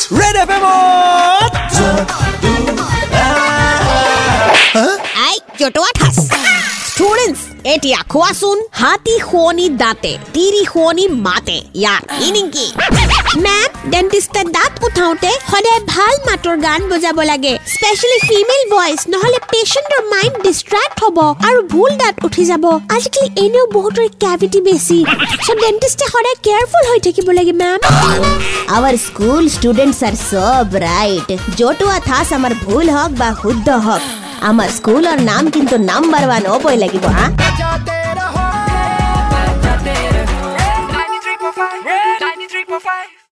red F I জটোৱা ঠাচ students এতিয়া কোৱাচোন হাতী শুৱনি দাঁতে তিৰি শুৱনি মাতে মিনিং কি মেম ডেণ্টিষ্টে দাঁত উঠাওঁতে সদায় ভাল মাতৰ গান বজাব লাগে স্পেচিয়েলি ফিমেল ভইচ নহ'লে পেচেণ্টৰ মাইণ্ড ডিষ্ট্ৰেক্ট হ'ব আৰু ভুল দাঁত উঠি যাব আজিকালি এনেও বহুতৰ কেভিটি বেছি চ' ডেণ্টিষ্টে সদায় কেয়াৰফুল হৈ থাকিব লাগে ma'am hour school students R চব ৰাইট জতুৱা থাচ আমাৰ ভুল হওক বা শুদ্ধ হওক আমাৰ স্কুলৰ নাম কিন্তু নাম্বাৰ ওৱান হ'বই লাগিব হা যাতে ৰহ 93.5 93.5